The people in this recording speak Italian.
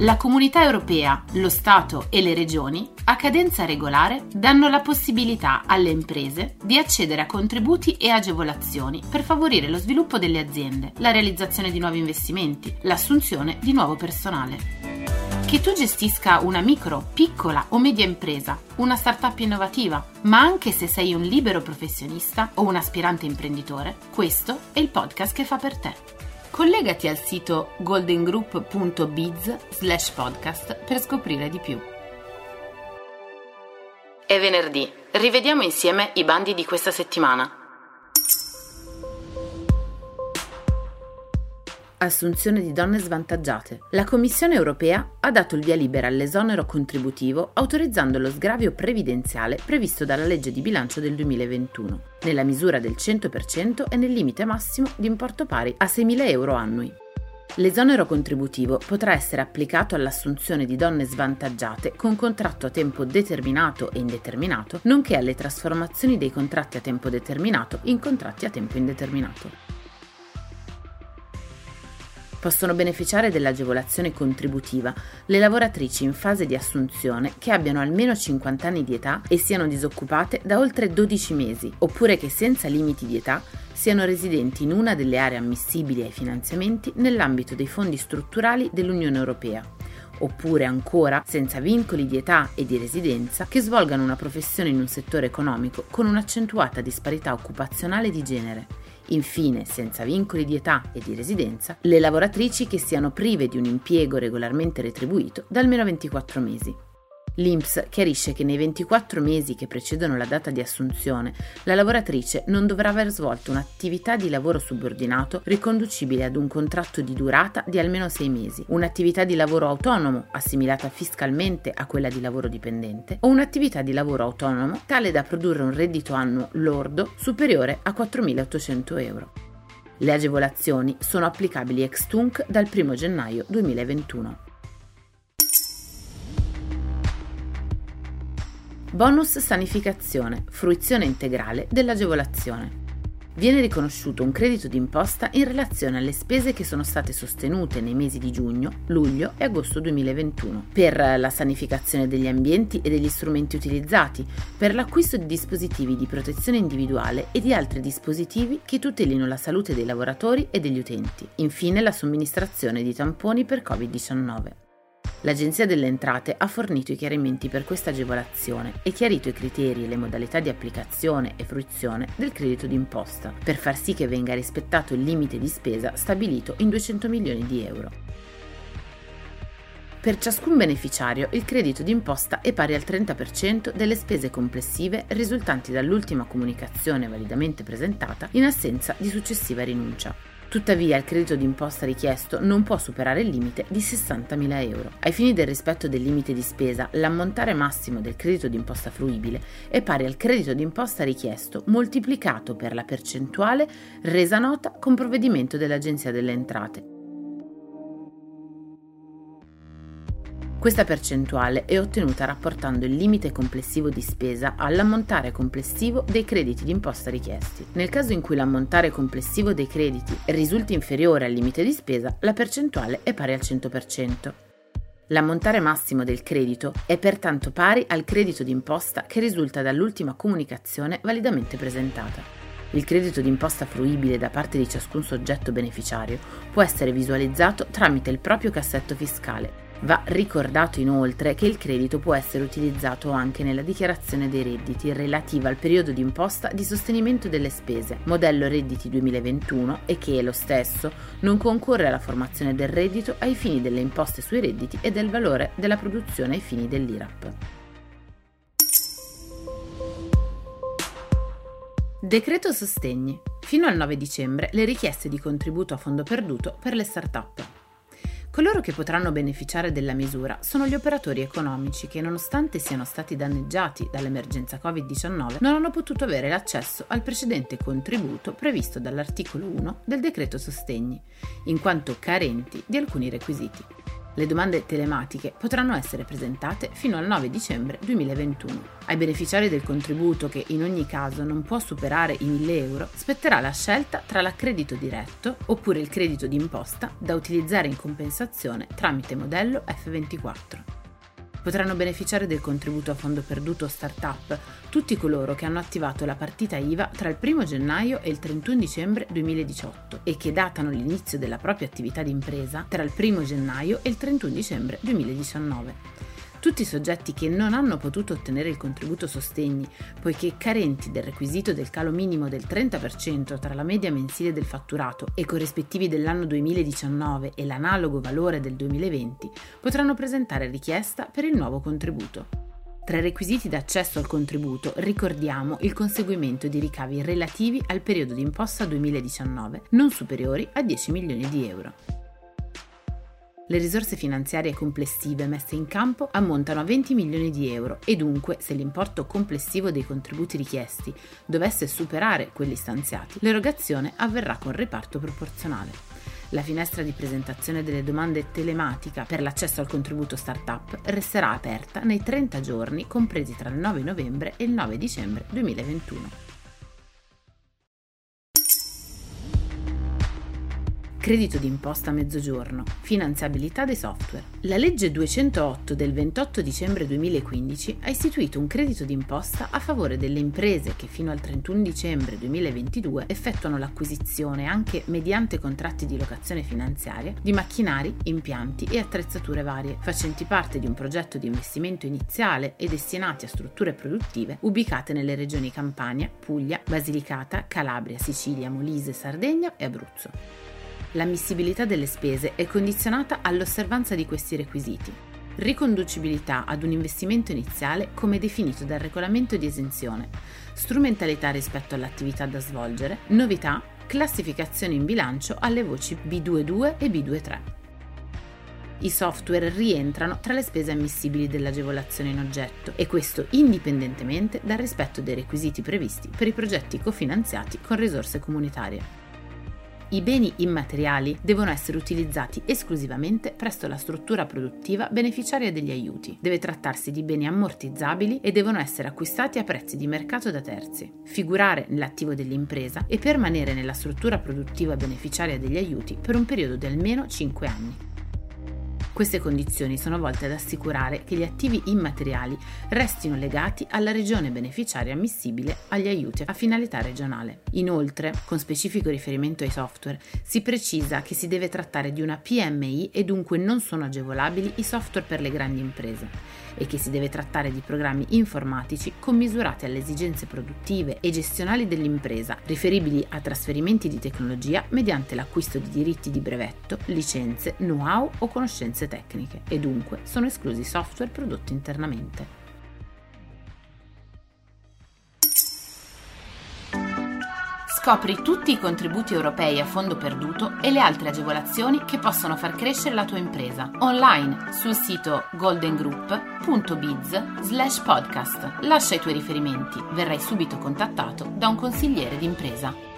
La comunità europea, lo Stato e le regioni, a cadenza regolare, danno la possibilità alle imprese di accedere a contributi e agevolazioni per favorire lo sviluppo delle aziende, la realizzazione di nuovi investimenti, l'assunzione di nuovo personale. Che tu gestisca una micro, piccola o media impresa, una startup innovativa, ma anche se sei un libero professionista o un aspirante imprenditore, questo è il podcast che fa per te. Collegati al sito goldengroup.biz slash podcast per scoprire di più. È venerdì, rivediamo insieme i bandi di questa settimana. Assunzione di donne svantaggiate. La Commissione europea ha dato il via libera all'esonero contributivo autorizzando lo sgravio previdenziale previsto dalla legge di bilancio del 2021, nella misura del 100% e nel limite massimo di importo pari a 6.000 euro annui. L'esonero contributivo potrà essere applicato all'assunzione di donne svantaggiate con contratto a tempo determinato e indeterminato, nonché alle trasformazioni dei contratti a tempo determinato in contratti a tempo indeterminato possono beneficiare dell'agevolazione contributiva le lavoratrici in fase di assunzione che abbiano almeno 50 anni di età e siano disoccupate da oltre 12 mesi, oppure che senza limiti di età siano residenti in una delle aree ammissibili ai finanziamenti nell'ambito dei fondi strutturali dell'Unione Europea oppure ancora senza vincoli di età e di residenza che svolgano una professione in un settore economico con un'accentuata disparità occupazionale di genere Infine, senza vincoli di età e di residenza, le lavoratrici che siano prive di un impiego regolarmente retribuito da almeno 24 mesi. L'INPS chiarisce che nei 24 mesi che precedono la data di assunzione, la lavoratrice non dovrà aver svolto un'attività di lavoro subordinato riconducibile ad un contratto di durata di almeno 6 mesi, un'attività di lavoro autonomo assimilata fiscalmente a quella di lavoro dipendente o un'attività di lavoro autonomo tale da produrre un reddito annuo lordo superiore a 4.800 euro. Le agevolazioni sono applicabili ex tunc dal 1 gennaio 2021. Bonus sanificazione, fruizione integrale dell'agevolazione. Viene riconosciuto un credito d'imposta in relazione alle spese che sono state sostenute nei mesi di giugno, luglio e agosto 2021 per la sanificazione degli ambienti e degli strumenti utilizzati, per l'acquisto di dispositivi di protezione individuale e di altri dispositivi che tutelino la salute dei lavoratori e degli utenti. Infine la somministrazione di tamponi per Covid-19. L'Agenzia delle Entrate ha fornito i chiarimenti per questa agevolazione e chiarito i criteri e le modalità di applicazione e fruizione del credito d'imposta, per far sì che venga rispettato il limite di spesa stabilito in 200 milioni di euro. Per ciascun beneficiario il credito d'imposta è pari al 30% delle spese complessive risultanti dall'ultima comunicazione validamente presentata in assenza di successiva rinuncia. Tuttavia il credito d'imposta richiesto non può superare il limite di 60.000 euro. Ai fini del rispetto del limite di spesa, l'ammontare massimo del credito d'imposta fruibile è pari al credito d'imposta richiesto moltiplicato per la percentuale resa nota con provvedimento dell'Agenzia delle Entrate Questa percentuale è ottenuta rapportando il limite complessivo di spesa all'ammontare complessivo dei crediti d'imposta richiesti. Nel caso in cui l'ammontare complessivo dei crediti risulti inferiore al limite di spesa, la percentuale è pari al 100%. L'ammontare massimo del credito è pertanto pari al credito d'imposta che risulta dall'ultima comunicazione validamente presentata. Il credito d'imposta fruibile da parte di ciascun soggetto beneficiario può essere visualizzato tramite il proprio cassetto fiscale Va ricordato inoltre che il credito può essere utilizzato anche nella dichiarazione dei redditi relativa al periodo di imposta di sostenimento delle spese, modello redditi 2021, e che lo stesso non concorre alla formazione del reddito ai fini delle imposte sui redditi e del valore della produzione ai fini dell'IRAP. Decreto sostegni. Fino al 9 dicembre le richieste di contributo a fondo perduto per le start-up. Coloro che potranno beneficiare della misura sono gli operatori economici che, nonostante siano stati danneggiati dall'emergenza Covid-19, non hanno potuto avere l'accesso al precedente contributo previsto dall'articolo 1 del decreto sostegni, in quanto carenti di alcuni requisiti. Le domande telematiche potranno essere presentate fino al 9 dicembre 2021. Ai beneficiari del contributo, che in ogni caso non può superare i 1000 euro, spetterà la scelta tra l'accredito diretto oppure il credito d'imposta da utilizzare in compensazione tramite modello F24. Potranno beneficiare del contributo a fondo perduto Startup tutti coloro che hanno attivato la partita IVA tra il 1 gennaio e il 31 dicembre 2018 e che datano l'inizio della propria attività di impresa tra il 1 gennaio e il 31 dicembre 2019 tutti i soggetti che non hanno potuto ottenere il contributo sostegni, poiché carenti del requisito del calo minimo del 30% tra la media mensile del fatturato e corrispettivi dell'anno 2019 e l'analogo valore del 2020, potranno presentare richiesta per il nuovo contributo. Tra i requisiti d'accesso al contributo ricordiamo il conseguimento di ricavi relativi al periodo di imposta 2019 non superiori a 10 milioni di euro. Le risorse finanziarie complessive messe in campo ammontano a 20 milioni di euro e dunque se l'importo complessivo dei contributi richiesti dovesse superare quelli stanziati, l'erogazione avverrà con riparto proporzionale. La finestra di presentazione delle domande telematica per l'accesso al contributo startup resterà aperta nei 30 giorni compresi tra il 9 novembre e il 9 dicembre 2021. Credito d'imposta a mezzogiorno, finanziabilità dei software. La legge 208 del 28 dicembre 2015 ha istituito un credito d'imposta a favore delle imprese che fino al 31 dicembre 2022 effettuano l'acquisizione, anche mediante contratti di locazione finanziaria, di macchinari, impianti e attrezzature varie, facenti parte di un progetto di investimento iniziale e destinati a strutture produttive ubicate nelle regioni Campania, Puglia, Basilicata, Calabria, Sicilia, Molise, Sardegna e Abruzzo. L'ammissibilità delle spese è condizionata all'osservanza di questi requisiti. Riconducibilità ad un investimento iniziale come definito dal regolamento di esenzione, strumentalità rispetto all'attività da svolgere, novità, classificazione in bilancio alle voci B22 e B23. I software rientrano tra le spese ammissibili dell'agevolazione in oggetto e questo indipendentemente dal rispetto dei requisiti previsti per i progetti cofinanziati con risorse comunitarie. I beni immateriali devono essere utilizzati esclusivamente presso la struttura produttiva beneficiaria degli aiuti. Deve trattarsi di beni ammortizzabili e devono essere acquistati a prezzi di mercato da terzi, figurare nell'attivo dell'impresa e permanere nella struttura produttiva beneficiaria degli aiuti per un periodo di almeno 5 anni. Queste condizioni sono volte ad assicurare che gli attivi immateriali restino legati alla regione beneficiaria ammissibile agli aiuti a finalità regionale. Inoltre, con specifico riferimento ai software, si precisa che si deve trattare di una PMI e dunque non sono agevolabili i software per le grandi imprese e che si deve trattare di programmi informatici commisurati alle esigenze produttive e gestionali dell'impresa, riferibili a trasferimenti di tecnologia mediante l'acquisto di diritti di brevetto, licenze, know-how o conoscenze tecniche e dunque sono esclusi software prodotti internamente. Scopri tutti i contributi europei a fondo perduto e le altre agevolazioni che possono far crescere la tua impresa online sul sito goldengroup.biz/podcast. Lascia i tuoi riferimenti, verrai subito contattato da un consigliere d'impresa.